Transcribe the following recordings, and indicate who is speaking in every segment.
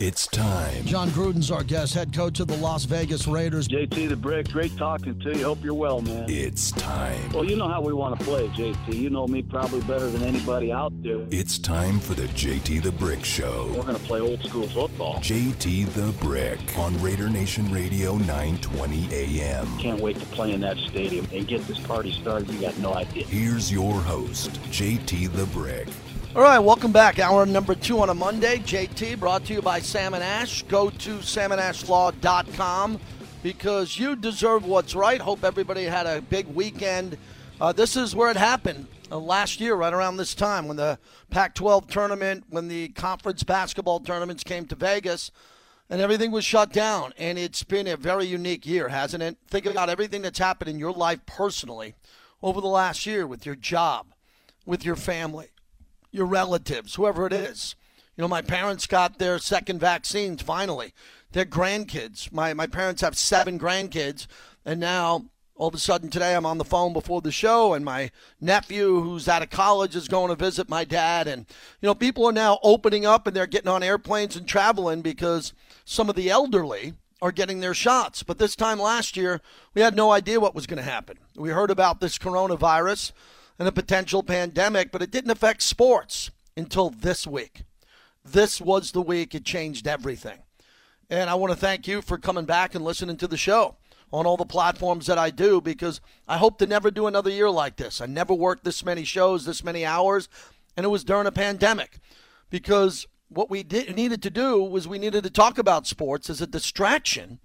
Speaker 1: It's time.
Speaker 2: Jon Gruden's our guest, head coach of the Las Vegas Raiders.
Speaker 3: JT the Brick, great talking to you. Hope you're well, man.
Speaker 1: It's time.
Speaker 3: Well, you know how we want to play, JT. You know me probably better than anybody out there.
Speaker 1: It's time for the JT the Brick Show.
Speaker 3: We're going to play old school football.
Speaker 1: JT the Brick on Raider Nation Radio 920 AM.
Speaker 3: Can't wait to play in that stadium and get this party started. You got no idea.
Speaker 1: Here's your host, JT the Brick.
Speaker 2: All right, welcome back. Hour number two on a Monday. JT brought to you by Sam and Ash. Go to samandashlaw.com because you deserve what's right. Hope everybody had a big weekend. Uh, this is where it happened uh, last year, right around this time, when the Pac 12 tournament, when the conference basketball tournaments came to Vegas and everything was shut down. And it's been a very unique year, hasn't it? Think about everything that's happened in your life personally over the last year with your job, with your family your relatives, whoever it is. You know, my parents got their second vaccines finally. Their grandkids. My my parents have seven grandkids, and now all of a sudden today I'm on the phone before the show, and my nephew who's out of college is going to visit my dad, and you know people are now opening up and they're getting on airplanes and traveling because some of the elderly are getting their shots. But this time last year, we had no idea what was going to happen. We heard about this coronavirus and a potential pandemic, but it didn't affect sports until this week. This was the week it changed everything. And I want to thank you for coming back and listening to the show on all the platforms that I do because I hope to never do another year like this. I never worked this many shows, this many hours, and it was during a pandemic because what we did, needed to do was we needed to talk about sports as a distraction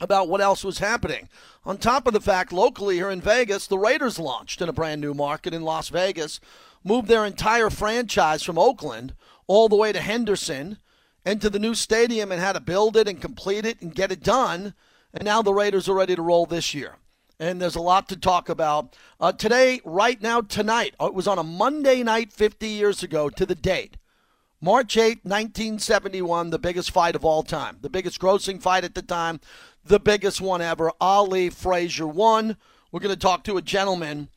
Speaker 2: about what else was happening. On top of the fact, locally here in Vegas, the Raiders launched in a brand new market in Las Vegas, moved their entire franchise from Oakland all the way to Henderson into the new stadium and had to build it and complete it and get it done. And now the Raiders are ready to roll this year. And there's a lot to talk about. Uh, today, right now, tonight, uh, it was on a Monday night 50 years ago to the date. March 8, 1971, the biggest fight of all time, the biggest grossing fight at the time, the biggest one ever. Ali Frazier won. We're going to talk to a gentleman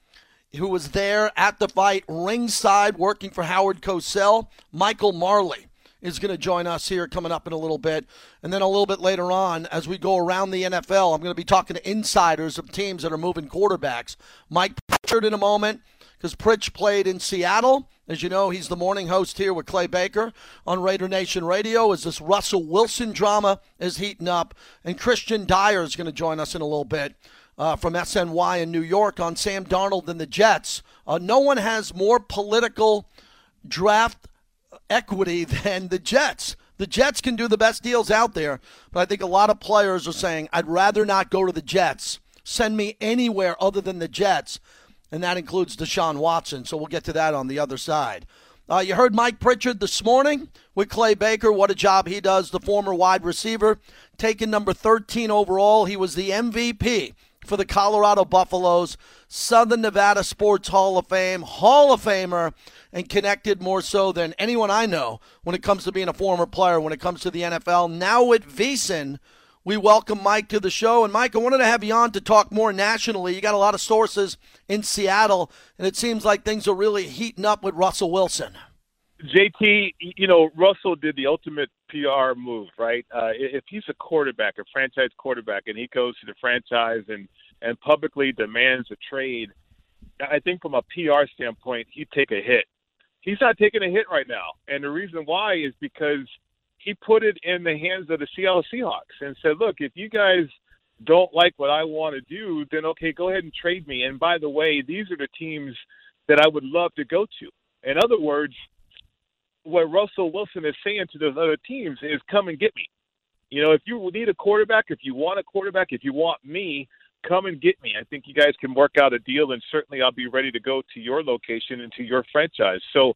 Speaker 2: who was there at the fight, ringside, working for Howard Cosell. Michael Marley is going to join us here coming up in a little bit. And then a little bit later on, as we go around the NFL, I'm going to be talking to insiders of teams that are moving quarterbacks. Mike Pritchard in a moment because Pritch played in Seattle. As you know, he's the morning host here with Clay Baker on Raider Nation Radio as this Russell Wilson drama is heating up. And Christian Dyer is going to join us in a little bit uh, from SNY in New York on Sam Darnold and the Jets. Uh, no one has more political draft equity than the Jets. The Jets can do the best deals out there, but I think a lot of players are saying, I'd rather not go to the Jets. Send me anywhere other than the Jets and that includes Deshaun Watson. So we'll get to that on the other side. Uh, you heard Mike Pritchard this morning with Clay Baker. What a job he does, the former wide receiver, taken number 13 overall. He was the MVP for the Colorado Buffaloes, Southern Nevada Sports Hall of Fame, Hall of Famer, and connected more so than anyone I know when it comes to being a former player, when it comes to the NFL. Now at VSiN, we welcome Mike to the show. And Mike, I wanted to have you on to talk more nationally. You got a lot of sources in Seattle, and it seems like things are really heating up with Russell Wilson.
Speaker 4: JT, you know, Russell did the ultimate PR move, right? Uh, if he's a quarterback, a franchise quarterback, and he goes to the franchise and, and publicly demands a trade, I think from a PR standpoint, he'd take a hit. He's not taking a hit right now. And the reason why is because – he put it in the hands of the Seattle Seahawks and said, "Look, if you guys don't like what I want to do, then okay, go ahead and trade me. And by the way, these are the teams that I would love to go to." In other words, what Russell Wilson is saying to those other teams is, "Come and get me." You know, if you need a quarterback, if you want a quarterback, if you want me, come and get me. I think you guys can work out a deal, and certainly I'll be ready to go to your location and to your franchise. So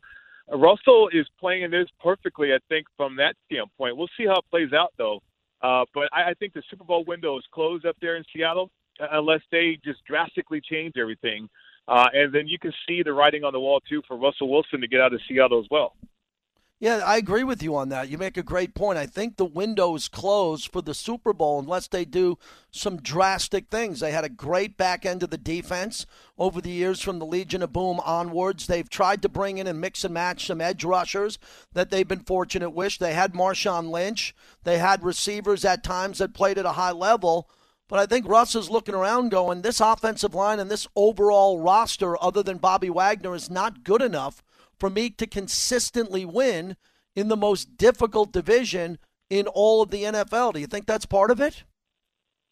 Speaker 4: Russell is playing this perfectly, I think, from that standpoint. We'll see how it plays out, though. Uh, but I, I think the Super Bowl window is closed up there in Seattle uh, unless they just drastically change everything. Uh, and then you can see the writing on the wall, too, for Russell Wilson to get out of Seattle as well.
Speaker 2: Yeah, I agree with you on that. You make a great point. I think the window is closed for the Super Bowl unless they do some drastic things. They had a great back end of the defense over the years from the Legion of Boom onwards. They've tried to bring in and mix and match some edge rushers that they've been fortunate with. They had Marshawn Lynch. They had receivers at times that played at a high level. But I think Russ is looking around going, this offensive line and this overall roster, other than Bobby Wagner, is not good enough for me to consistently win in the most difficult division in all of the NFL. Do you think that's part of it?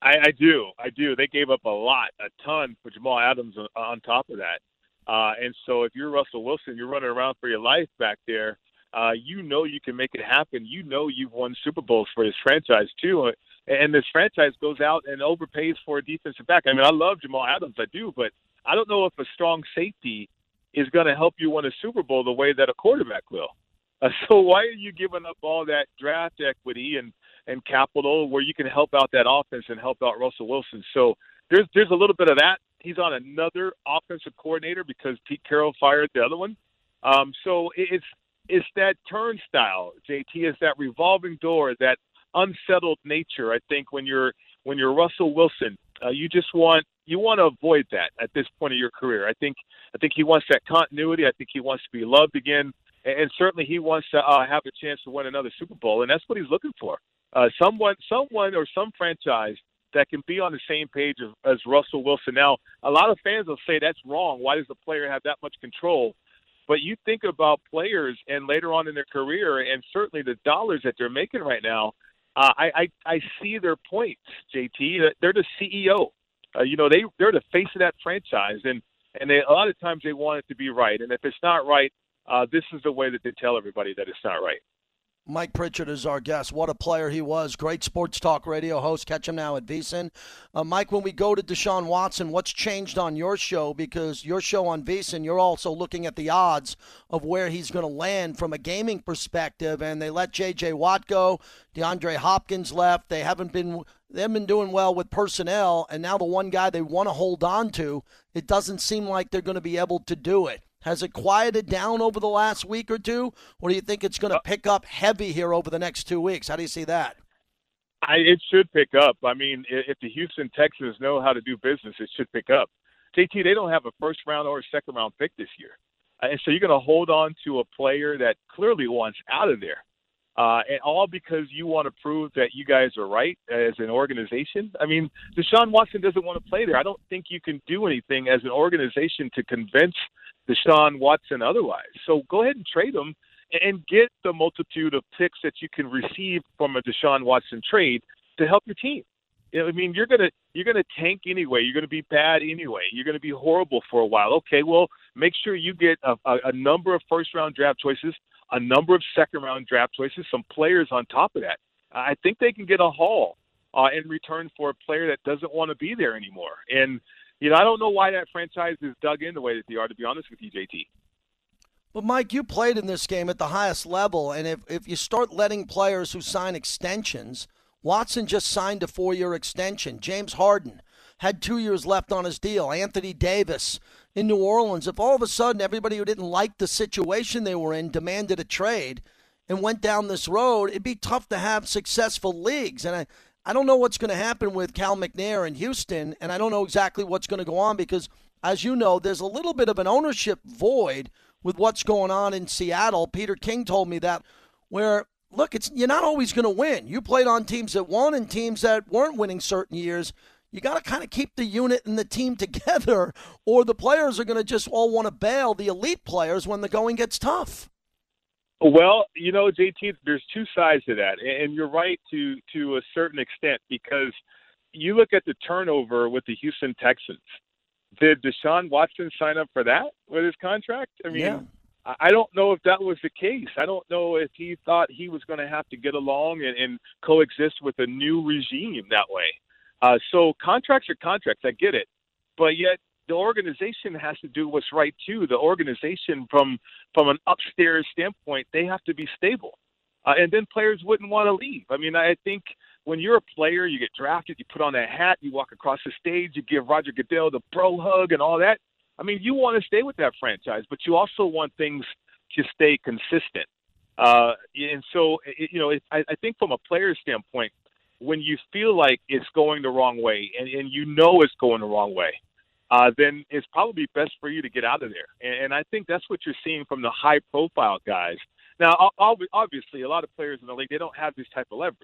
Speaker 4: I, I do. I do. They gave up a lot, a ton for Jamal Adams on top of that. Uh, and so if you're Russell Wilson, you're running around for your life back there. Uh, you know you can make it happen. You know you've won Super Bowls for this franchise too, and this franchise goes out and overpays for a defensive back. I mean, I love Jamal Adams, I do, but I don't know if a strong safety is going to help you win a Super Bowl the way that a quarterback will. Uh, so why are you giving up all that draft equity and and capital where you can help out that offense and help out Russell Wilson? So there's there's a little bit of that. He's on another offensive coordinator because Pete Carroll fired the other one. Um, so it's it's that turnstile, JT. Is that revolving door, that unsettled nature. I think when you're when you're Russell Wilson, uh, you just want you want to avoid that at this point of your career. I think I think he wants that continuity. I think he wants to be loved again, and, certainly he wants to uh, have a chance to win another Super Bowl, and that's what he's looking for. Uh, someone, someone, or some franchise that can be on the same page as, as Russell Wilson. Now, a lot of fans will say that's wrong. Why does the player have that much control? But you think about players and later on in their career, and certainly the dollars that they're making right now. Uh, I, I I see their points, JT. They're the CEO. Uh, you know, they they're the face of that franchise, and and they, a lot of times they want it to be right. And if it's not right, uh, this is the way that they tell everybody that it's not right.
Speaker 2: Mike Pritchard is our guest. What a player he was. Great sports talk radio host. Catch him now at VSiN. Uh, Mike, when we go to Deshaun Watson, what's changed on your show? Because your show on VSiN, you're also looking at the odds of where he's going to land from a gaming perspective. And they let J.J. Watt go. DeAndre Hopkins left. They haven't been they've been doing well with personnel. And now the one guy they want to hold on to, it doesn't seem like they're going to be able to do it. Has it quieted down over the last week or two, or do you think it's going to uh, pick up heavy here over the next two weeks? How do you see that?
Speaker 4: I, it should pick up. I mean, if the Houston Texans know how to do business, it should pick up. JT, they don't have a first round or a second round pick this year. And so you're going to hold on to a player that clearly wants out of there. Uh, and all because you want to prove that you guys are right as an organization. I mean, Deshaun Watson doesn't want to play there. I don't think you can do anything as an organization to convince Deshaun Watson otherwise. So go ahead and trade him and get the multitude of picks that you can receive from a Deshaun Watson trade to help your team. I mean, you're gonna you're gonna tank anyway. You're gonna be bad anyway. You're gonna be horrible for a while. Okay, well, make sure you get a, a, a number of first round draft choices, a number of second round draft choices, some players on top of that. I think they can get a haul uh, in return for a player that doesn't want to be there anymore. And you know, I don't know why that franchise is dug in the way that they are. To be honest with you, JT.
Speaker 2: But Mike, you played in this game at the highest level, and if if you start letting players who sign extensions, Watson just signed a four-year extension. James Harden had two years left on his deal. Anthony Davis in New Orleans. If all of a sudden everybody who didn't like the situation they were in demanded a trade and went down this road, it'd be tough to have successful leagues. And I, I don't know what's going to happen with Cal McNair in Houston, and I don't know exactly what's going to go on because, as you know, there's a little bit of an ownership void with what's going on in Seattle. Peter King told me that, where look, it's you're not always going to win. You played on teams that won and teams that weren't winning certain years. You got to kind of keep the unit and the team together, or the players are going to just all want to bail the elite players when the going gets tough.
Speaker 4: Well, you know, JT, there's two sides to that, and you're right to to a certain extent because you look at the turnover with the Houston Texans. Did Deshaun Watson sign up for that with his contract? I mean, yeah. I don't know if that was the case. I don't know if he thought he was going to have to get along and, and coexist with a new regime that way. Uh, so contracts are contracts. I get it, but yet the organization has to do what's right too. The organization, from from an upstairs standpoint, they have to be stable, uh, and then players wouldn't want to leave. I mean, I think when you're a player, you get drafted, you put on that hat, you walk across the stage, you give Roger Goodell the bro hug and all that. I mean, you want to stay with that franchise, but you also want things to stay consistent. Uh, and so, it, you know, it, I, I think from a player's standpoint, when you feel like it's going the wrong way and, and you know it's going the wrong way, uh, then it's probably best for you to get out of there. And, and I think that's what you're seeing from the high profile guys. Now, obviously, a lot of players in the league, they don't have this type of leverage.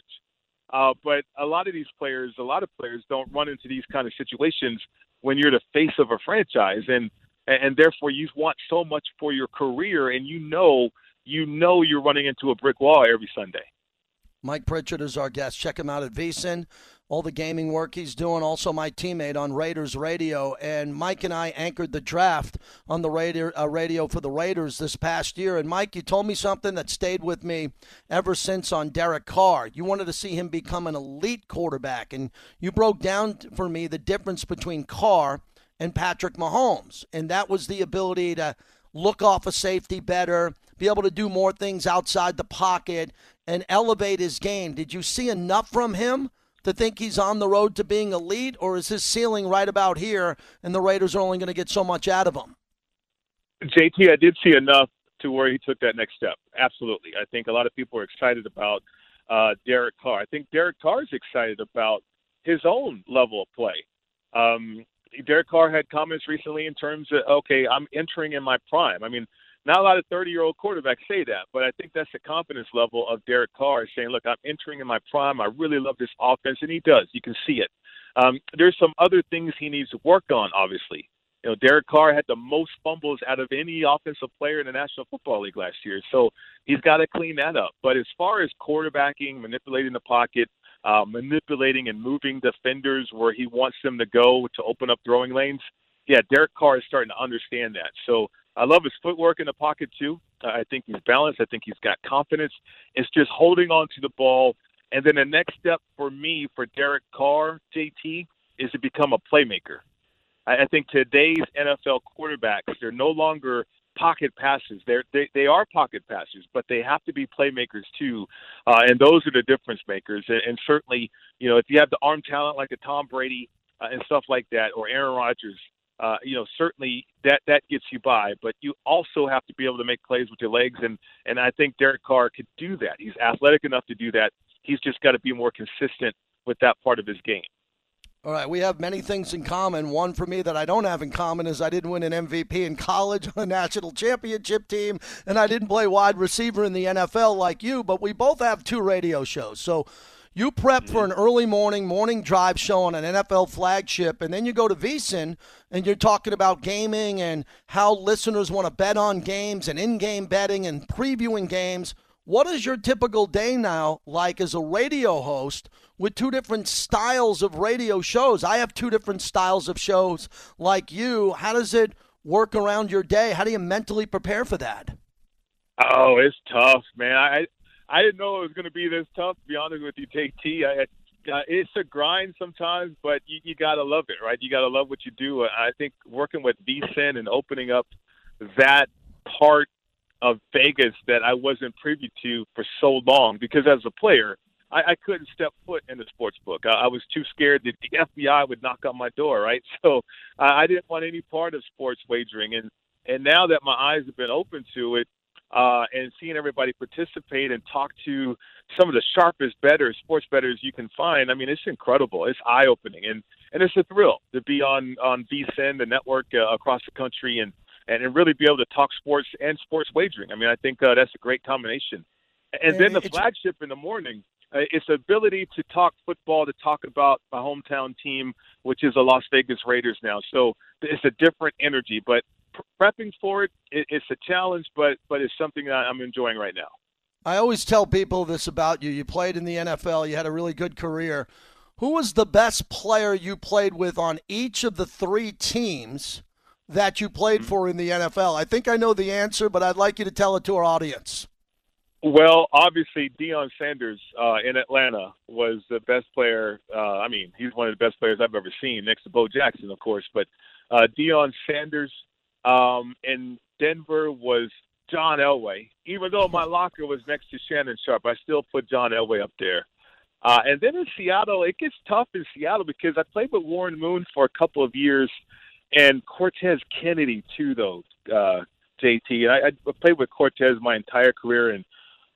Speaker 4: Uh, but a lot of these players, a lot of players don't run into these kind of situations when you're the face of a franchise. And, and therefore you want so much for your career and you know, you know you're running into a brick wall every Sunday.
Speaker 2: Mike Pritchard is our guest. Check him out at VSiN. All the gaming work he's doing. Also, my teammate on Raiders Radio. And Mike and I anchored the draft on the radio, uh, radio for the Raiders this past year. And Mike, you told me something that stayed with me ever since on Derek Carr. You wanted to see him become an elite quarterback. And you broke down for me the difference between Carr and Patrick Mahomes. And that was the ability to look off a safety better, be able to do more things outside the pocket, and elevate his game. Did you see enough from him to think he's on the road to being elite, or is his ceiling right about here and the Raiders are only going to get so much out of him?
Speaker 4: JT, I did see enough to where he took that next step. Absolutely. I think a lot of people are excited about uh, Derek Carr. I think Derek Carr is excited about his own level of play. Um, Derek Carr had comments recently in terms of, okay, I'm entering in my prime. I mean, not a lot of 30 year old quarterbacks say that, but I think that's the confidence level of Derek Carr saying, look, I'm entering in my prime. I really love this offense. And he does. You can see it. Um, there's some other things he needs to work on, obviously. You know, Derek Carr had the most fumbles out of any offensive player in the National Football League last year. So he's got to clean that up. But as far as quarterbacking, manipulating the pocket, uh, manipulating and moving defenders where he wants them to go to open up throwing lanes, yeah, Derek Carr is starting to understand that. So I love his footwork in the pocket too. I think he's balanced. I think he's got confidence. It's just holding on to the ball. And then the next step for me for Derek Carr, JT, is to become a playmaker. I think today's NFL quarterbacks, they're no longer pocket passes. They're, they they are pocket passers, but they have to be playmakers too, uh, and those are the difference makers. And, and certainly, you know, if you have the arm talent like a Tom Brady uh, and stuff like that, or Aaron Rodgers, uh, you know, certainly that that gets you by. But you also have to be able to make plays with your legs, and and I think Derek Carr could do that. He's athletic enough to do that. He's just got to be more consistent with that part of his game.
Speaker 2: All right, we have many things in common. One for me that I don't have in common is I didn't win an MVP in college on a national championship team, and I didn't play wide receiver in the NFL like you, but we both have two radio shows. So you prep for an mm-hmm. early morning, morning drive show on an NFL flagship, and then you go to VSiN and you're talking about gaming and how listeners want to bet on games and in game betting and previewing games. What is your typical day now like as a radio host with two different styles of radio shows? I have two different styles of shows like you. How does it work around your day? How do you mentally prepare for that?
Speaker 4: Oh, it's tough, man. I I didn't know it was going to be this tough. To be honest with you, JT, I, uh, it's a grind sometimes, but you, you got to love it, right? You got to love what you do. I think working with VSiN and opening up that part of Vegas that I wasn't privy to for so long, because as a player, I, I couldn't step foot in the sports book. I, I was too scared that the FBI would knock on my door, right? So uh, I didn't want any part of sports wagering, and and now that my eyes have been open to it, uh, and seeing everybody participate and talk to some of the sharpest betters, sports betters you can find. I mean, it's incredible. It's eye opening, and and it's a thrill to be on on VSiN, the network uh, across the country, and and really be able to talk sports and sports wagering. I mean, I think uh, that's a great combination. And then the flagship in the morning, uh, it's ability to talk football, to talk about my hometown team, which is the Las Vegas Raiders now. So it's a different energy, but prepping for it, it, it's a challenge, but but it's something that I'm enjoying right now.
Speaker 2: I always tell people this about you. You played in the NFL. You had a really good career. Who was the best player you played with on each of the three teams that you played mm-hmm. for in the NFL? I think I know the answer, but I'd like you to tell it to our audience.
Speaker 4: Well, obviously, Deion Sanders uh, in Atlanta was the best player. Uh, I mean, he's one of the best players I've ever seen, next to Bo Jackson, of course. But uh, Deion Sanders um, in Denver was John Elway. Even though my locker was next to Shannon Sharpe, I still put John Elway up there. Uh, and then in Seattle, it gets tough in Seattle because I played with Warren Moon for a couple of years, and Cortez Kennedy too, though. Uh, JT, I, I played with Cortez my entire career, and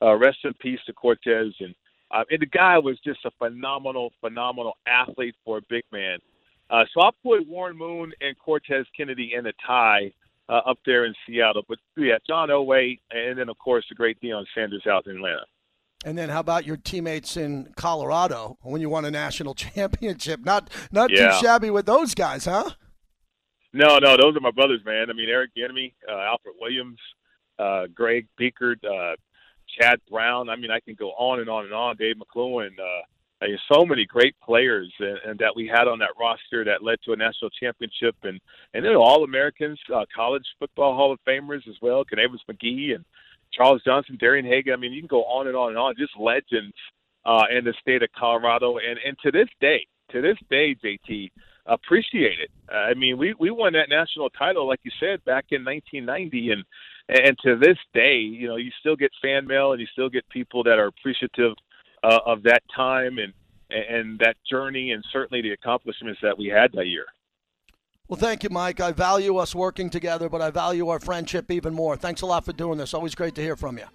Speaker 4: uh, rest in peace to Cortez. And, uh, and the guy was just a phenomenal, phenomenal athlete for a big man. Uh, so I'll put Warren Moon and Cortez Kennedy in a tie uh, up there in Seattle. But yeah, John Elway, and then of course the great Deion Sanders out in Atlanta.
Speaker 2: And then how about your teammates in Colorado when you won a national championship? Not not
Speaker 4: Yeah.
Speaker 2: too shabby with those guys, huh?
Speaker 4: No, no, those are my brothers, man. I mean, Eric Bieniemy, uh, Alfred Williams, uh, Greg Biekert, uh, Chad Brown. I mean, I can go on and on and on. Dave McCloughan. Uh, So many great players and, and that we had on that roster that led to a national championship, and and then all Americans, uh, college football Hall of Famers as well, Kanavis McGhee and Charles Johnson, Darian Hagan. I mean, you can go on and on and on. Just legends uh, in the state of Colorado, and and to this day, to this day, JT appreciate it. Uh, I mean, we we won that national title, like you said, back in 1990, and and to this day, you know, you still get fan mail and you still get people that are appreciative uh, of that time and and that journey, and certainly the accomplishments that we had that year.
Speaker 2: Well, thank you, Mike. I value us working together, but I value our friendship even more. Thanks a lot for doing this. Always great to hear from you.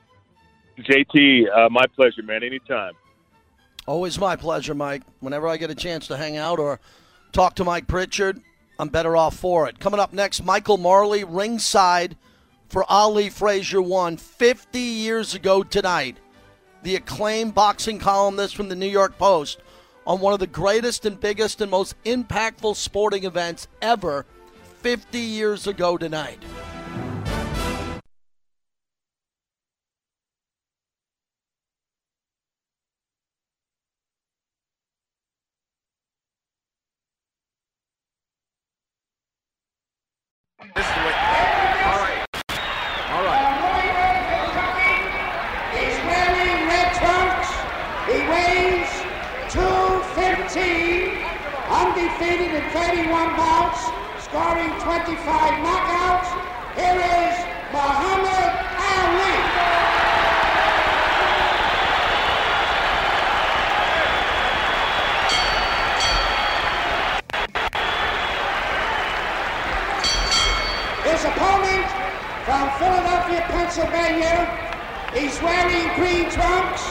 Speaker 4: JT, uh, my pleasure, man. Anytime.
Speaker 2: Always my pleasure, Mike. Whenever I get a chance to hang out or talk to Mike Pritchard, I'm better off for it. Coming up next, Michael Marley ringside for Ali Frazier won 50 years ago tonight. The acclaimed boxing columnist from the New York Post on one of the greatest and biggest and most impactful sporting events ever 50 years ago tonight.
Speaker 5: He's wearing red trunks. He weighs 215, undefeated in 31 bouts, scoring 25 knockouts. Here is Muhammad Ali. His opponent from Philadelphia, Pennsylvania, he's wearing green trunks.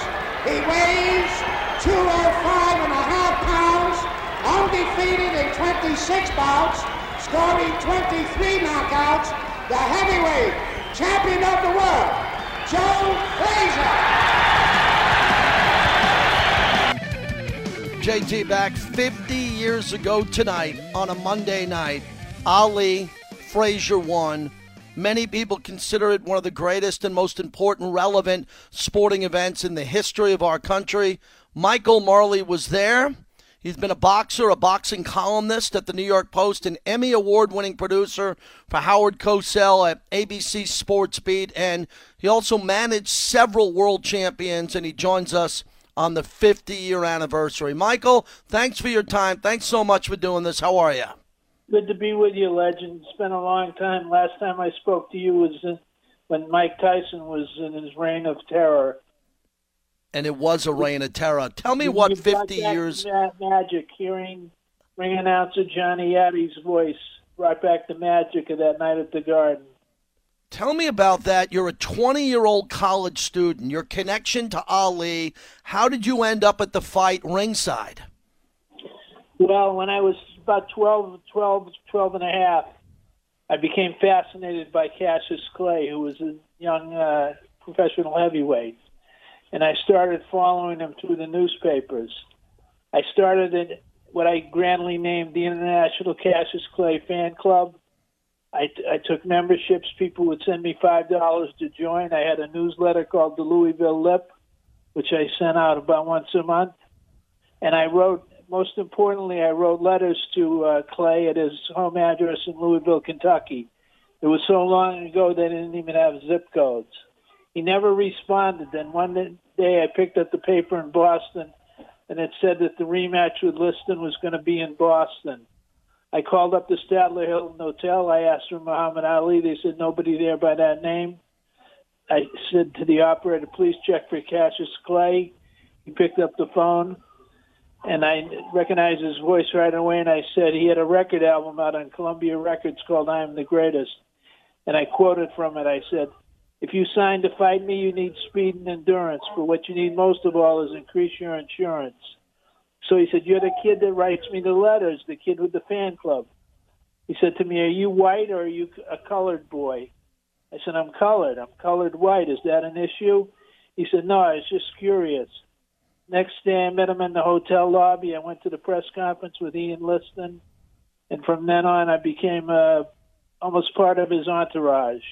Speaker 5: He weighs 205 and undefeated in 26 bouts, scoring 23 knockouts, the heavyweight champion of the world, Joe Frazier.
Speaker 2: JT back 50 years ago tonight on a Monday night. Ali Frazier won. Many people consider it one of the greatest and most important, relevant sporting events in the history of our country. Michael Marley was there. He's been a boxer, a boxing columnist at the New York Post, an Emmy Award winning producer for Howard Cosell at ABC Sports Beat, and he also managed several world champions, and he joins us on the 50 year anniversary. Michael, thanks for your time. Thanks so much for doing this. How are you?
Speaker 6: Good to be with you, legend. It's been a long time. Last time I spoke to you was when Mike Tyson was in his reign of terror.
Speaker 2: And it was a reign of terror. Tell me what
Speaker 6: you brought
Speaker 2: 50
Speaker 6: back
Speaker 2: years.
Speaker 6: ma- magic, hearing ring announcer Johnny Addie's voice brought back the magic of that night at the Garden.
Speaker 2: Tell me about that. You're a 20 year old college student. Your connection to Ali. How did you end up at the fight ringside?
Speaker 6: Well, when I was about 12, 12, 12 and a half, I became fascinated by Cassius Clay, who was a young uh, professional heavyweight. And I started following him through the newspapers. I started in what I grandly named the International Cassius Clay Fan Club. I, I took memberships. People would send me $5 to join. I had a newsletter called the Louisville Lip, which I sent out about once a month. And I wrote, most importantly, I wrote letters to uh, Clay at his home address in Louisville, Kentucky. It was so long ago they didn't even have zip codes. He never responded. Then one day I picked up the paper in Boston, and it said that the rematch with Liston was going to be in Boston. I called up the Statler Hilton Hotel. I asked for Muhammad Ali. They said nobody there by that name. I said to the operator, please check for Cassius Clay. He picked up the phone, and I recognized his voice right away. And I said he had a record album out on Columbia Records called "I Am the Greatest," and I quoted from it. I said, If you sign to fight me, you need speed and endurance. But what you need most of all is increase your insurance. So he said, You're the kid that writes me the letters, the kid with the fan club. He said to me, Are you white or are you a colored boy? I said, I'm colored. I'm colored white. Is that an issue? He said, No, I was just curious. Next day, I met him in the hotel lobby. I went to the press conference with Ian Liston. And from then on, I became uh, almost part of his entourage.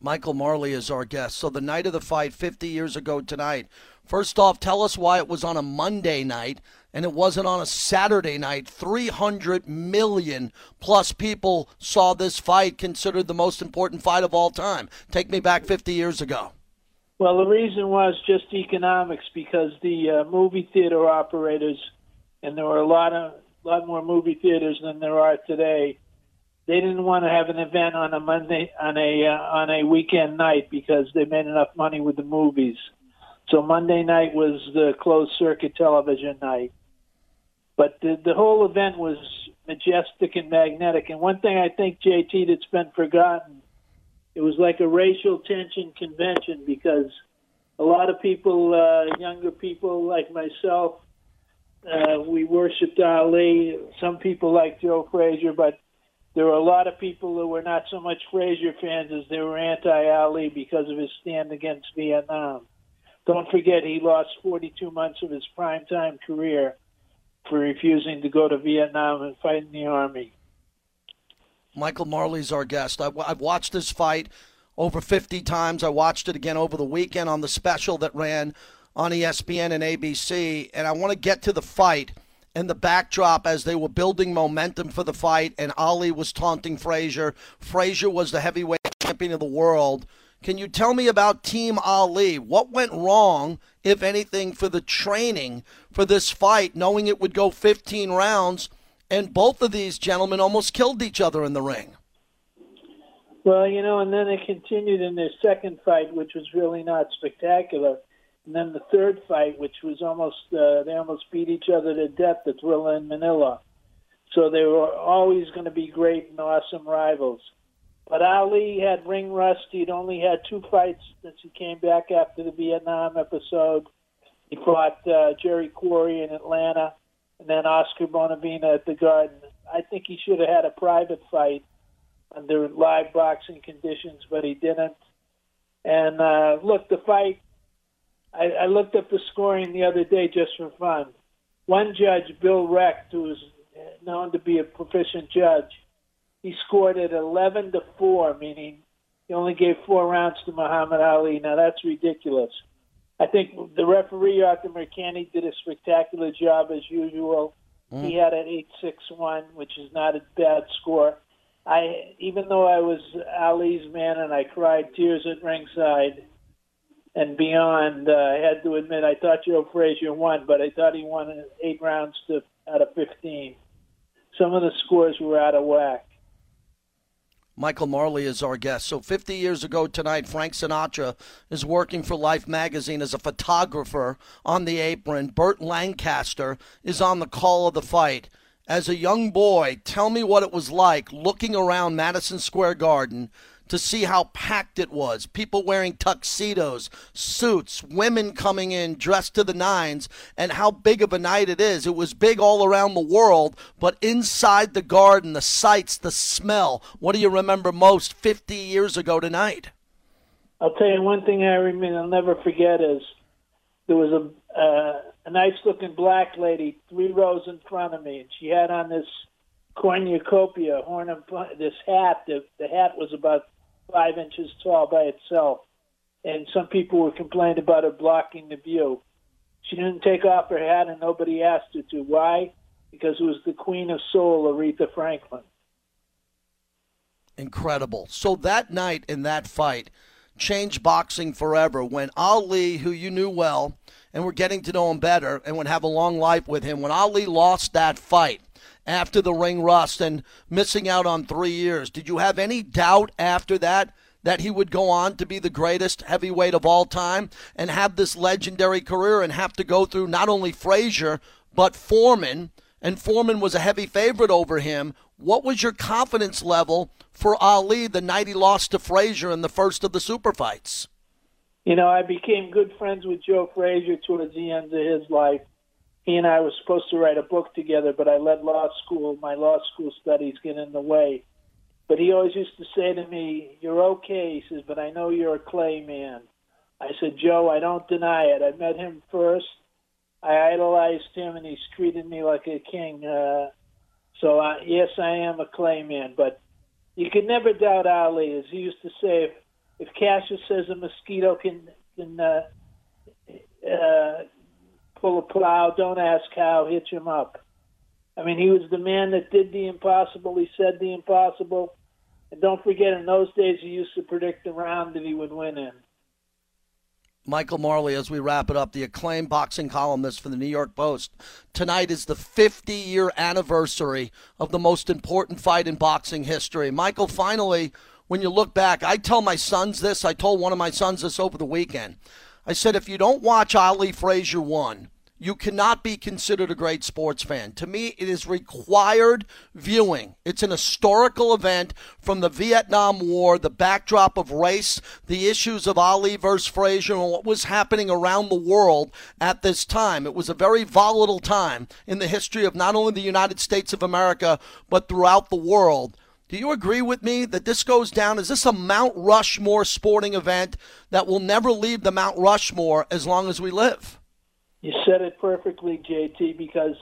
Speaker 2: Michael Marley is our guest. So the night of the fight, 50 years ago tonight. First off, tell us why it was on a Monday night and it wasn't on a Saturday night. 300 million plus people saw this fight, considered the most important fight of all time. Take me back 50 years ago.
Speaker 6: Well, the reason was just economics because the uh, movie theater operators, and there were a lot of lot more movie theaters than there are today they didn't want to have an event on a Monday on a uh, on a weekend night because they made enough money with the movies. So Monday night was the closed circuit television night. But the the whole event was majestic and magnetic. And one thing I think JT that's been forgotten, it was like a racial tension convention because a lot of people, uh, younger people like myself, uh, we worshipped Ali. Some people like Joe Frazier, but there were a lot of people who were not so much Frazier fans as they were anti-Ali because of his stand against Vietnam. Don't forget, he lost 42 months of his primetime career for refusing to go to Vietnam and fight in the army.
Speaker 2: Michael Marley's our guest. I've watched this fight over 50 times. I watched it again over the weekend on the special that ran on ESPN and ABC, and I want to get to the fight – and the backdrop as they were building momentum for the fight, and Ali was taunting Frazier. Frazier was the heavyweight champion of the world. Can you tell me about Team Ali? What went wrong, if anything, for the training for this fight, knowing it would go 15 rounds, and both of these gentlemen almost killed each other in the ring?
Speaker 6: Well, you know, and then it continued in their second fight, which was really not spectacular. And then the third fight, which was almost uh, they almost beat each other to death, the Thrilla in Manila. So they were always going to be great and awesome rivals. But Ali had ring rust. He'd only had two fights since he came back after the Vietnam episode. He fought uh, Jerry Quarry in Atlanta, and then Oscar Bonavena at the Garden. I think he should have had a private fight under live boxing conditions, but he didn't. And uh, look, the fight I, I looked up the scoring the other day just for fun. One judge, Bill Recht, who is known to be a proficient judge, he scored it 11 to 4, meaning he only gave four rounds to Muhammad Ali. Now, that's ridiculous. I think the referee, Arthur Mercante, did a spectacular job as usual. Mm. He had an 8-6-1, which is not a bad score. I, even though I was Ali's man and I cried tears at ringside, and beyond. Uh, I had to admit, I thought Joe Frazier won, but I thought he won eight rounds to out of 15. Some of the scores were out of whack.
Speaker 2: Michael Marley is our guest. So 50 years ago tonight, Frank Sinatra is working for Life magazine as a photographer on the apron. Burt Lancaster is on the call of the fight. As a young boy, tell me what it was like looking around Madison Square Garden to see how packed it was. People wearing tuxedos, suits, women coming in dressed to the nines, and how big of a night it is. It was big all around the world, but inside the garden, the sights, the smell. What do you remember most 50 years ago tonight?
Speaker 6: I'll tell you one thing I remember, I'll never forget is there was a, uh, a nice looking black lady three rows in front of me, and she had on this cornucopia horn of this hat. The, the hat was about five inches tall by itself, and some people were complaining about her blocking the view. She didn't take off her hat, and nobody asked her to. Why? Because it was the Queen of Soul, Aretha Franklin.
Speaker 2: Incredible. So that night in that fight changed boxing forever when Ali, who you knew well and were getting to know him better and would have a long life with him, when Ali lost that fight, after the ring rust and missing out on three years. Did you have any doubt after that that he would go on to be the greatest heavyweight of all time and have this legendary career and have to go through not only Frazier but Foreman and Foreman was a heavy favorite over him. What was your confidence level for Ali the night he lost to Frazier in the first of the super fights?
Speaker 6: You know, I became good friends with Joe Frazier towards the end of his life. He and I were supposed to write a book together, but I let law school, my law school studies get in the way. But he always used to say to me, You're okay. He says, But I know you're a clay man. I said, Joe, I don't deny it. I met him first. I idolized him, and he's treated me like a king. Uh, so, uh, yes, I am a clay man. But you can never doubt Ali. As he used to say, if, if Cassius says a mosquito can, can uh, uh, pull a plow, don't ask how, hitch him up. I mean, he was the man that did the impossible. He said the impossible. And don't forget, in those days, he used to predict the round that he would win in.
Speaker 2: Michael Marley, as we wrap it up, the acclaimed boxing columnist for the New York Post. Tonight is the 50 year anniversary of the most important fight in boxing history. Michael, finally, when you look back, I tell my sons this. I told one of my sons this over the weekend. I said, if you don't watch Ali Frazier 1, you cannot be considered a great sports fan. To me, it is required viewing. It's an historical event from the Vietnam War, the backdrop of race, the issues of Ali versus Frazier, and what was happening around the world at this time. It was a very volatile time in the history of not only the United States of America, but throughout the world. Do you agree with me that this goes down? Is this a Mount Rushmore sporting event that will never leave the Mount Rushmore as long as we live?
Speaker 6: You said it perfectly, JT, because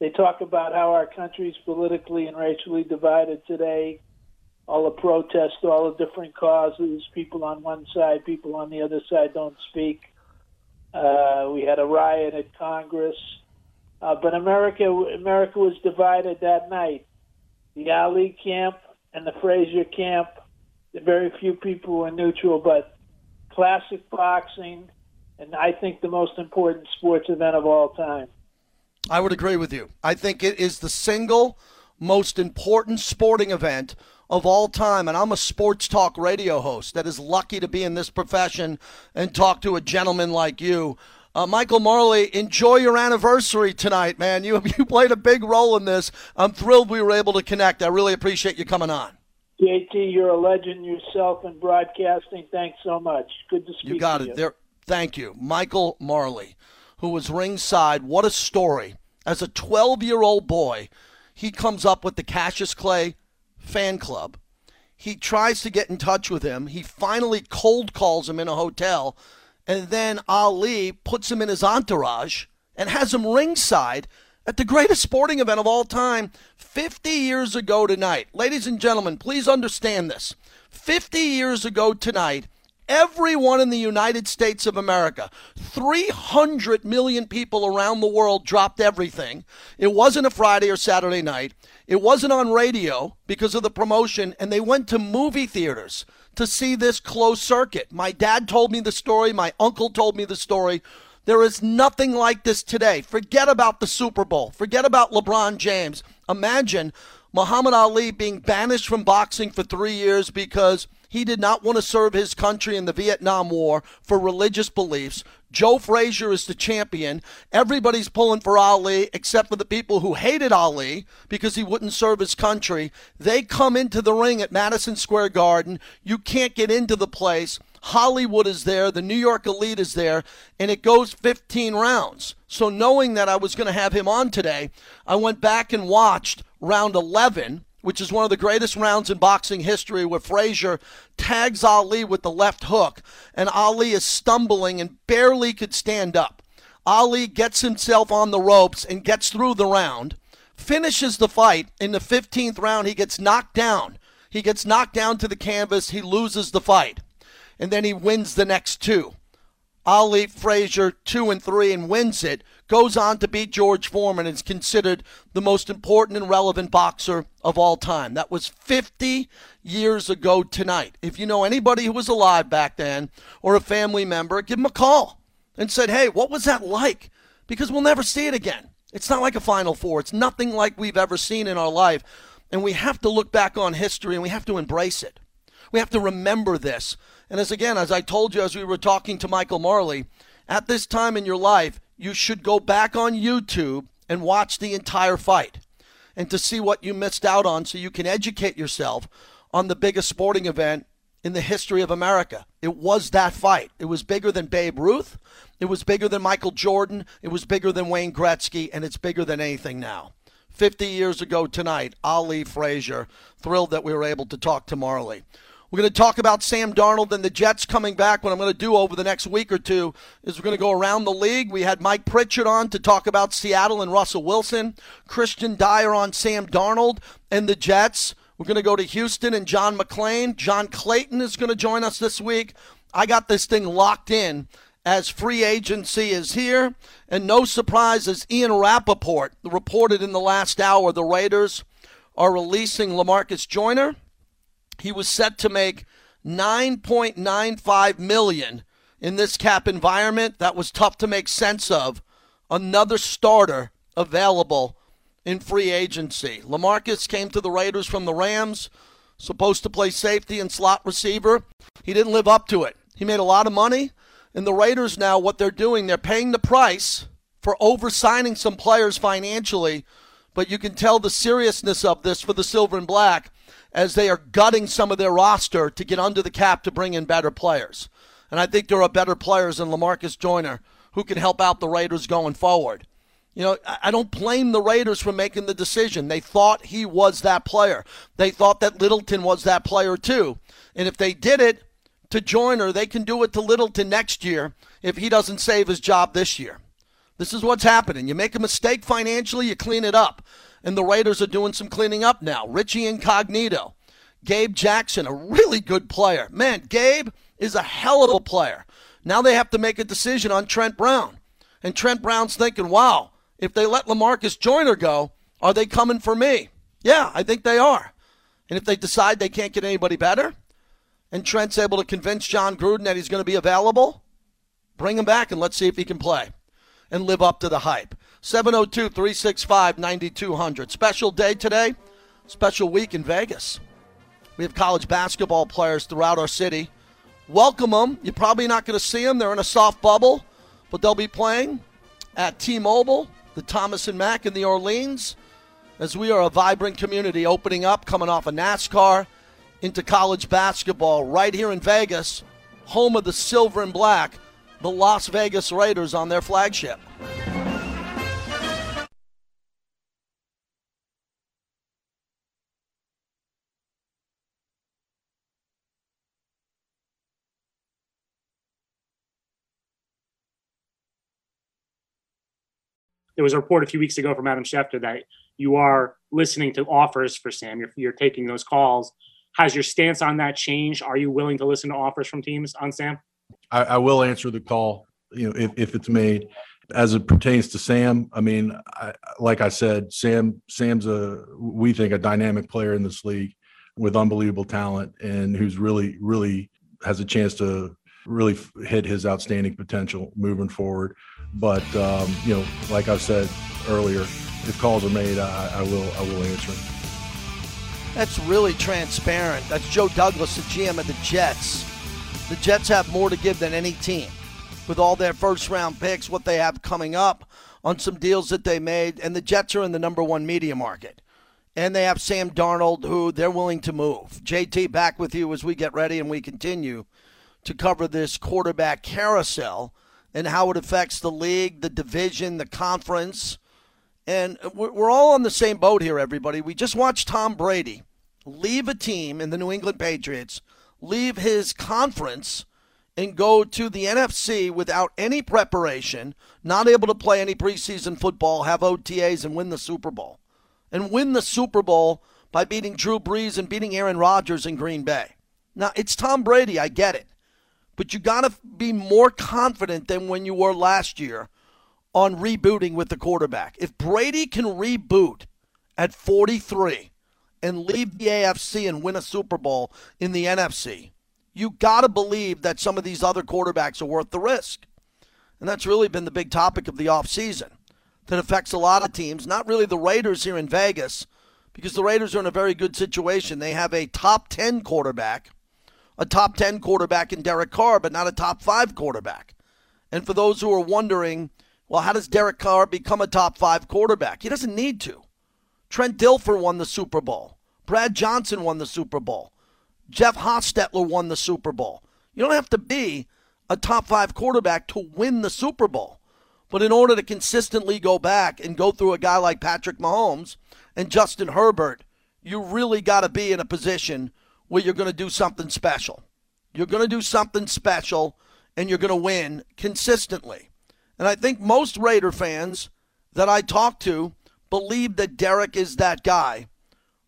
Speaker 6: they talk about how our country's politically and racially divided today. All the protests, all the different causes, people on one side, people on the other side don't speak. Uh, we had a riot at Congress, uh, but America, America was divided that night. The Ali camp and the Frazier camp. Very few people were neutral, but classic boxing and I think the most important sports event of all time.
Speaker 2: I would agree with you. I think it is the single most important sporting event of all time. And I'm a sports talk radio host that is lucky to be in this profession and talk to a gentleman like you. Uh, Michael Marley, enjoy your anniversary tonight, man. You you played a big role in this. I'm thrilled we were able to connect. I really appreciate you coming on.
Speaker 6: JT, you're a legend yourself in broadcasting. Thanks so much. Good to speak.
Speaker 2: You got
Speaker 6: it.
Speaker 2: You. There, Thank you. Michael Marley, who was ringside. What a story. As a 12 year old boy, he comes up with the Cassius Clay fan club. He tries to get in touch with him. He finally cold calls him in a hotel. And then Ali puts him in his entourage and has him ringside at the greatest sporting event of all time 50 years ago tonight. Ladies and gentlemen, please understand this. 50 years ago tonight, Everyone in the United States of America, 300 million people around the world dropped everything. It wasn't a Friday or Saturday night. It wasn't on radio because of the promotion, and they went to movie theaters to see this closed circuit. My dad told me the story. My uncle told me the story. There is nothing like this today. Forget about the Super Bowl. Forget about LeBron James. Imagine Muhammad Ali being banished from boxing for three years because he did not want to serve his country in the Vietnam War for religious beliefs. Joe Frazier is the champion. Everybody's pulling for Ali except for the people who hated Ali because he wouldn't serve his country. They come into the ring at Madison Square Garden. You can't get into the place. Hollywood is there, the New York elite is there, and it goes 15 rounds. So, knowing that I was going to have him on today, I went back and watched round 11 which is one of the greatest rounds in boxing history, where Frazier tags Ali with the left hook, and Ali is stumbling and barely could stand up. Ali gets himself on the ropes and gets through the round, finishes the fight. In the 15th round, he gets knocked down. He gets knocked down to the canvas. He loses the fight. And then he wins the next two. Ali Frazier, two and three, and wins it goes on to beat George Foreman and is considered the most important and relevant boxer of all time. That was 50 years ago tonight. If you know anybody who was alive back then or a family member, give them a call and said, hey, what was that like? Because we'll never see it again. It's not like a Final Four. It's nothing like we've ever seen in our life. And we have to look back on history and we have to embrace it. We have to remember this. And as again, as I told you as we were talking to Michael Marley, at this time in your life, you should go back on YouTube and watch the entire fight and to see what you missed out on so you can educate yourself on the biggest sporting event in the history of America. It was that fight. It was bigger than Babe Ruth. It was bigger than Michael Jordan. It was bigger than Wayne Gretzky, and it's bigger than anything now. 50 years ago tonight, Ali Frazier. Thrilled that we were able to talk to Marley. We're going to talk about Sam Darnold and the Jets coming back. What I'm going to do over the next week or two is we're going to go around the league. We had Mike Pritchard on to talk about Seattle and Russell Wilson, Christian Dyer on Sam Darnold and the Jets. We're going to go to Houston and John McClain. John Clayton is going to join us this week. I got this thing locked in as free agency is here. And no surprise, as Ian Rapoport reported in the last hour, the Raiders are releasing Lamarcus Joyner. He was set to make 9.95 million in this cap environment. That was tough to make sense of. Another starter available in free agency. Lamarcus came to the Raiders from the Rams, supposed to play safety and slot receiver. He didn't live up to it. He made a lot of money, and the Raiders now, what they're doing, they're paying the price for oversigning some players financially, but you can tell the seriousness of this for the Silver and Black as they are gutting some of their roster to get under the cap to bring in better players. And I think there are better players than Lamarcus Joyner who can help out the Raiders going forward. You know, I don't blame the Raiders for making the decision. They thought he was that player. They thought that Littleton was that player too. And if they did it to Joyner, they can do it to Littleton next year if he doesn't save his job this year. This is what's happening. You make a mistake financially, you clean it up. And the Raiders are doing some cleaning up now. Richie Incognito, Gabe Jackson, a really good player. Man, Gabe is a hell of a player. Now they have to make a decision on Trent Brown. And Trent Brown's thinking, wow, if they let Lamarcus Joyner go, are they coming for me? Yeah, I think they are. And if they decide they can't get anybody better, and Trent's able to convince Jon Gruden that he's going to be available, bring him back and let's see if he can play and live up to the hype. 702 365 9200. Special day today, special week in Vegas. We have college basketball players throughout our city. Welcome them. You're probably not going to see them, they're in a soft bubble, but they'll be playing at T Mobile, the Thomas and Mack in the Orleans, as we are a vibrant community opening up, coming off of NASCAR into college basketball right here in Vegas, home of the silver and black, the Las Vegas Raiders on their flagship.
Speaker 7: There was a report a few weeks ago from Adam Schefter that you are listening to offers for Sam. You're, you're taking those calls. Has your stance on that changed? Are you willing to listen to offers from teams on Sam?
Speaker 8: I, I will answer the call, you know, if, if it's made. As it pertains to Sam, I mean, I, like I said, Sam Sam's a we think a dynamic player in this league with unbelievable talent and who's really really has a chance to really hit his outstanding potential moving forward. But um, you know, like I said earlier, if calls are made, I, I will I will answer.
Speaker 2: That's really transparent. That's Joe Douglas, the GM of the Jets. The Jets have more to give than any team with all their first round picks, what they have coming up on some deals that they made, and the Jets are in the number one media market. And they have Sam Darnold, who they're willing to move. JT, back with you as we get ready and we continue to cover this quarterback carousel and how it affects the league, the division, the conference. And we're all on the same boat here, everybody. We just watched Tom Brady leave a team in the New England Patriots, leave his conference, and go to the NFC without any preparation, not able to play any preseason football, have OTAs, and win the Super Bowl. And win the Super Bowl by beating Drew Brees and beating Aaron Rodgers in Green Bay. Now, it's Tom Brady. I get it but you got to be more confident than when you were last year on rebooting with the quarterback. If Brady can reboot at 43 and leave the AFC and win a Super Bowl in the NFC, you got to believe that some of these other quarterbacks are worth the risk. And that's really been the big topic of the offseason that affects a lot of teams, not really the Raiders here in Vegas, because the Raiders are in a very good situation. They have a top 10 quarterback a top 10 quarterback in Derek Carr, but not a top five quarterback. And for those who are wondering Well, how does Derek Carr become a top five quarterback? He doesn't need to. Trent Dilfer won the Super Bowl. Brad Johnson won the Super Bowl. Jeff Hostetler won the Super Bowl. You don't have to be a top five quarterback to win the Super Bowl. But in order to consistently go back and go through a guy like Patrick Mahomes and Justin Herbert, you really got to be in a position where you're going to do something special. You're going to do something special and you're going to win consistently. And I think most Raider fans that I talk to believe that Derek is that guy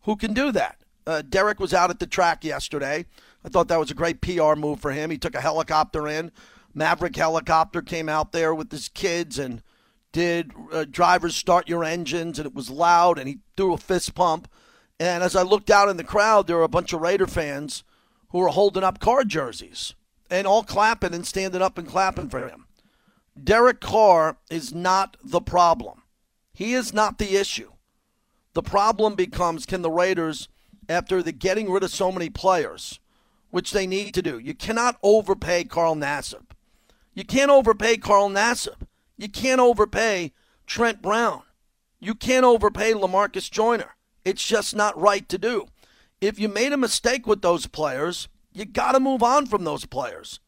Speaker 2: who can do that. Uh, Derek was out at the track yesterday. I thought that was a great PR move for him. He took a helicopter in. Maverick helicopter came out there with his kids and did uh, drivers start your engines, and it was loud, and he threw a fist pump. And as I looked out in the crowd, there were a bunch of Raider fans who were holding up Carr jerseys and all clapping and standing up and clapping for him. Derek Carr is not the problem. He is not the issue. The problem becomes can the Raiders, after the getting rid of so many players, which they need to do, you cannot overpay Carl Nassib. You can't overpay Carl Nassib. You can't overpay Trent Brown. You can't overpay Lamarcus Joyner. It's just not right to do. If you made a mistake with those players, you got to move on from those players.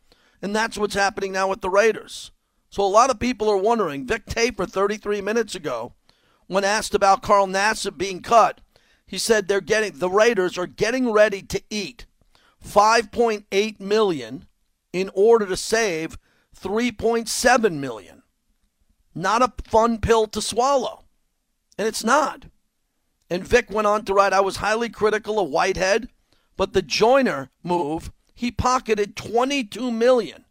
Speaker 2: And that's what's happening now with the Raiders. So a lot of people are wondering. Vic Tafur 33 minutes ago, when asked about Carl Nassib being cut, he said they're getting the Raiders are getting ready to eat 5.8 million in order to save 3.7 million. Not a fun pill to swallow. And it's not. And Vic went on to write, I was highly critical of Whitehead, but the Joyner move, he pocketed 22 million.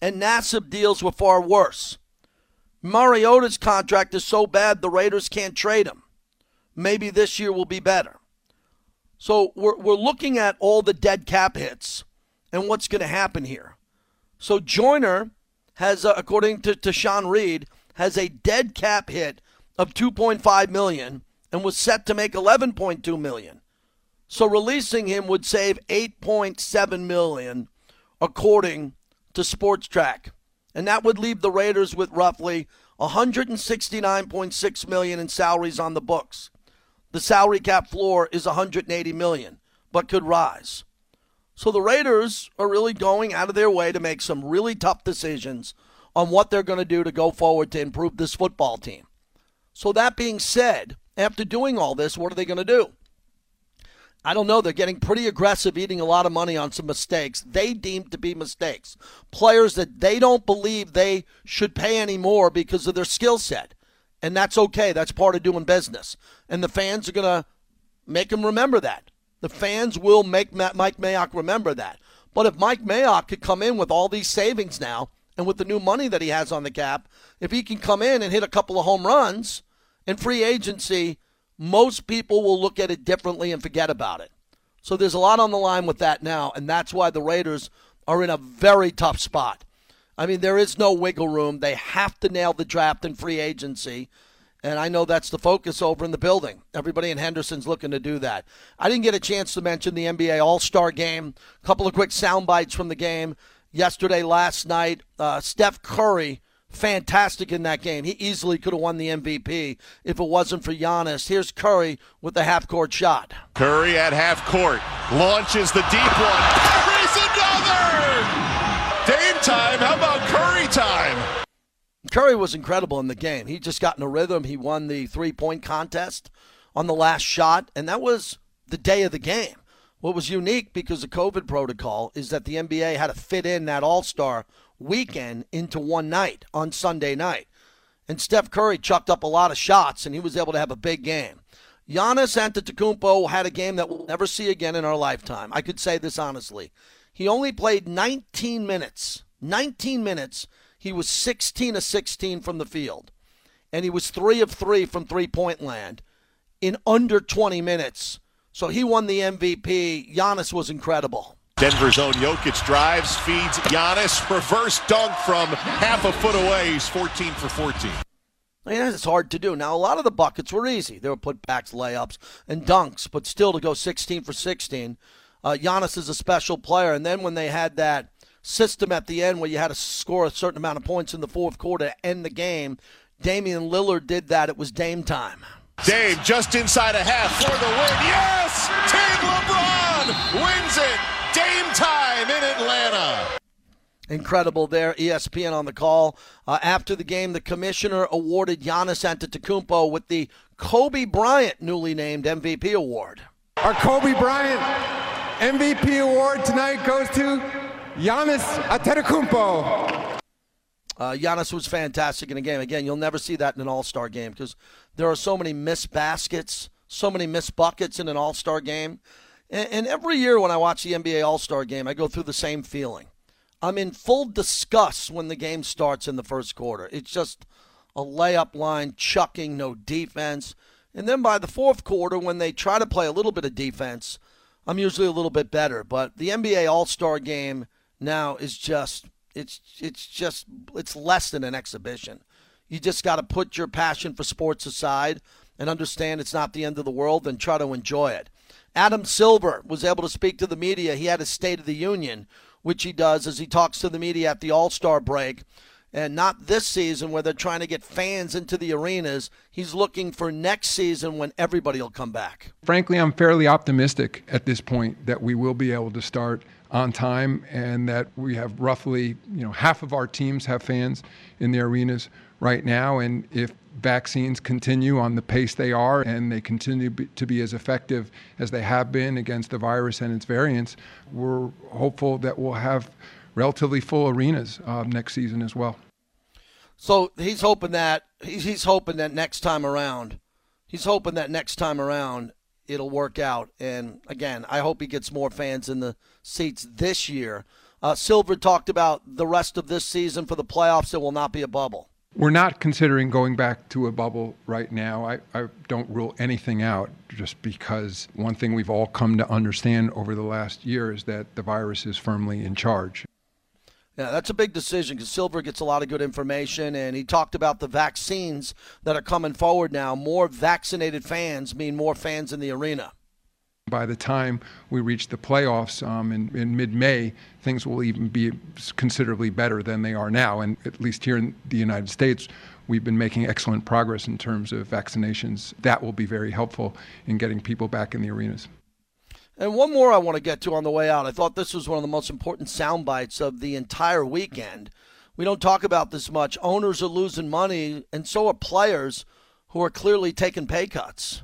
Speaker 2: And Nassib deals were far worse. Mariota's contract is so bad the Raiders can't trade him. Maybe this year will be better. So we're, we're looking at all the dead cap hits and what's going to happen here. So Joyner has, uh, according to, to Sean Reed, has a dead cap hit of 2.5 million and was set to make 11.2 million. So releasing him would save 8.7 million, according to Spotrac, and that would leave the Raiders with roughly 169.6 million in salaries on the books. The salary cap floor is 180 million, but could rise. So the Raiders are really going out of their way to make some really tough decisions on what they're going to do to go forward to improve this football team. So that being said, after doing all this, what are they going to do? I don't know. They're getting pretty aggressive, eating a lot of money on some mistakes they deem to be mistakes. Players that they don't believe they should pay anymore because of their skill set. And that's okay. That's part of doing business. And the fans are going to make them remember that. The fans will make Mike Mayock remember that. But if Mike Mayock could come in with all these savings now and with the new money that he has on the cap, if he can come in and hit a couple of home runs in free agency, most people will look at it differently and forget about it. So there's a lot on the line with that now, and that's why the Raiders are in a very tough spot. I mean, there is no wiggle room. They have to nail the draft and free agency. And I know that's the focus over in the building. Everybody in Henderson's looking to do that. I didn't get a chance to mention the NBA All Star game. A couple of quick sound bites from the game yesterday, last night. Uh, Steph Curry fantastic in that game. He easily could have won the MVP if it wasn't for Giannis. Here's Curry with the half court shot.
Speaker 9: Curry at half court launches the deep one. Curry's another. Dame time. How about Curry time?
Speaker 2: Curry was incredible in the game. He just got in a rhythm. He won the three point contest on the last shot, and that was the day of the game. What was unique because of COVID protocol is that the NBA had to fit in that All Star weekend into one night on Sunday night. And Steph Curry chucked up a lot of shots, and he was able to have a big game. Giannis Antetokounmpo had a game that we'll never see again in our lifetime. I could say this honestly. He only played 19 minutes. 19 minutes. He was 16 of 16 from the field. And he was 3 of 3 from three-point land in under 20 minutes. So he won the MVP. Giannis was incredible.
Speaker 9: Denver's own Jokic drives, feeds Giannis, reverse dunk from half a foot away. He's 14 for 14.
Speaker 2: I mean, it's hard to do. Now, a lot of the buckets were easy. They were putbacks, layups, and dunks, but still to go 16 for 16. Uh, Giannis is a special player. And then when they had that system at the end where you had to score a certain amount of points in the fourth quarter to end the game. Damian Lillard did that. It was Dame time.
Speaker 9: Dame just inside a half for the win. Yes! Team LeBron wins it. Dame time in Atlanta.
Speaker 2: Incredible there. ESPN on the call. Uh, after the game, the commissioner awarded Giannis Antetokounmpo with the Kobe Bryant newly named MVP award.
Speaker 10: Our Kobe Bryant MVP award tonight goes to Giannis Antetokounmpo.
Speaker 2: Uh, Giannis was fantastic in the game. Again, you'll never see that in an All Star game because there are so many missed baskets, so many missed buckets in an All Star game. And, every year when I watch the NBA All Star game, I go through the same feeling. I'm in full disgust when the game starts in the first quarter. It's just a layup line, chucking, no defense. And then by the fourth quarter, when they try to play a little bit of defense, I'm usually a little bit better. But the NBA All Star game now is just it's it's just it's less than an exhibition. You just got to put your passion for sports aside and understand it's not the end of the world and try to enjoy it. Adam Silver was able to speak to the media. He had a State of the Union, which he does as he talks to the media at the All Star break and not this season where they're trying to get fans into the arenas. He's looking for next season when everybody will come back.
Speaker 10: Frankly, I'm fairly optimistic at this point that we will be able to start on time and that we have roughly, you know, half of our teams have fans in the arenas right now and if vaccines continue on the pace they are and they continue to be as effective as they have been against the virus and its variants, we're hopeful that we'll have relatively full arenas uh, next season as well.
Speaker 2: So he's hoping that he's, he's hoping that next time around, he's hoping that next time around it'll work out. And again, I hope he gets more fans in the seats this year. Uh, Silver talked about the rest of this season for the playoffs. It will not be a bubble.
Speaker 10: We're not considering going back to a bubble right now. I, I don't rule anything out just because one thing we've all come to understand over the last year is that the virus is firmly in charge.
Speaker 2: Yeah, that's a big decision because Silver gets a lot of good information, and he talked about the vaccines that are coming forward now. More vaccinated fans mean more fans in the arena.
Speaker 10: By the time we reach the playoffs um, in, in mid May, things will even be considerably better than they are now. And at least here in the United States, we've been making excellent progress in terms of vaccinations. That will be very helpful in getting people back in the arenas.
Speaker 2: And one more I want to get to on the way out. I thought this was one of the most important sound bites of the entire weekend. We don't talk about this much. Owners are losing money, and so are players who are clearly taking pay cuts.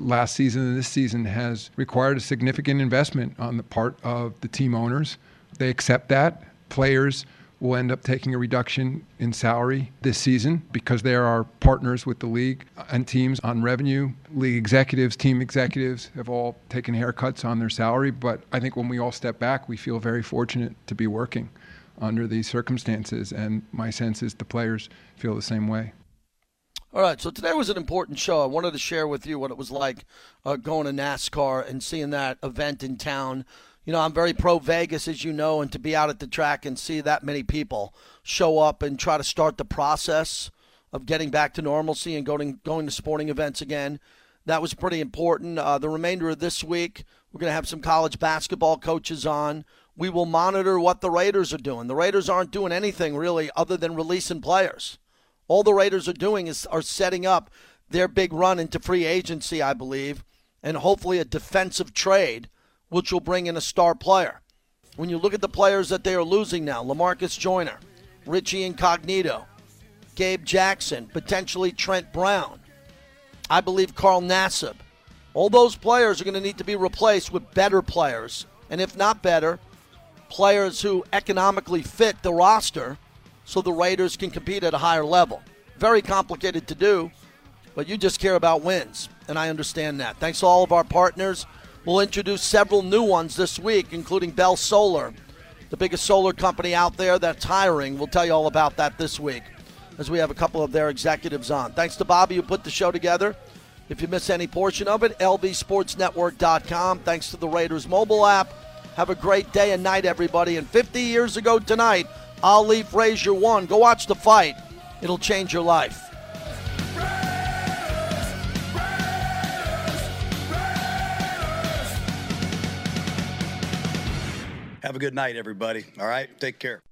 Speaker 10: Last season and this season has required a significant investment on the part of the team owners. They accept that. Players will end up taking a reduction in salary this season because there are partners with the league and teams on revenue. League executives, team executives have all taken haircuts on their salary. But I think when we all step back, we feel very fortunate to be working under these circumstances. And my sense is the players feel the same way.
Speaker 2: All right, so today was an important show. I wanted to share with you what it was like uh, going to NASCAR and seeing that event in town you know, I'm very pro Vegas, as you know, and to be out at the track and see that many people show up and try to start the process of getting back to normalcy and going going to sporting events again, that was pretty important. Uh, the remainder of this week, we're going to have some college basketball coaches on. We will monitor what the Raiders are doing. The Raiders aren't doing anything really other than releasing players. All the Raiders are doing is are setting up their big run into free agency, I believe, and hopefully a defensive trade which will bring in a star player. When you look at the players that they are losing now, Lamarcus Joyner, Richie Incognito, Gabe Jackson, potentially Trent Brown, I believe Carl Nassib. All those players are going to need to be replaced with better players. And if not better, players who economically fit the roster so the Raiders can compete at a higher level. Very complicated to do, but you just care about wins. And I understand that. Thanks to all of our partners. We'll introduce several new ones this week, including Bell Solar, the biggest solar company out there that's hiring. We'll tell you all about that this week as we have a couple of their executives on. Thanks to Bobby who put the show together. If you miss any portion of it, lvsportsnetwork.com. Thanks to the Raiders mobile app. Have a great day and night, everybody. And 50 years ago tonight, Ali Frazier won. Go watch the fight. It'll change your life.
Speaker 11: Have a good night, everybody. All right, take care.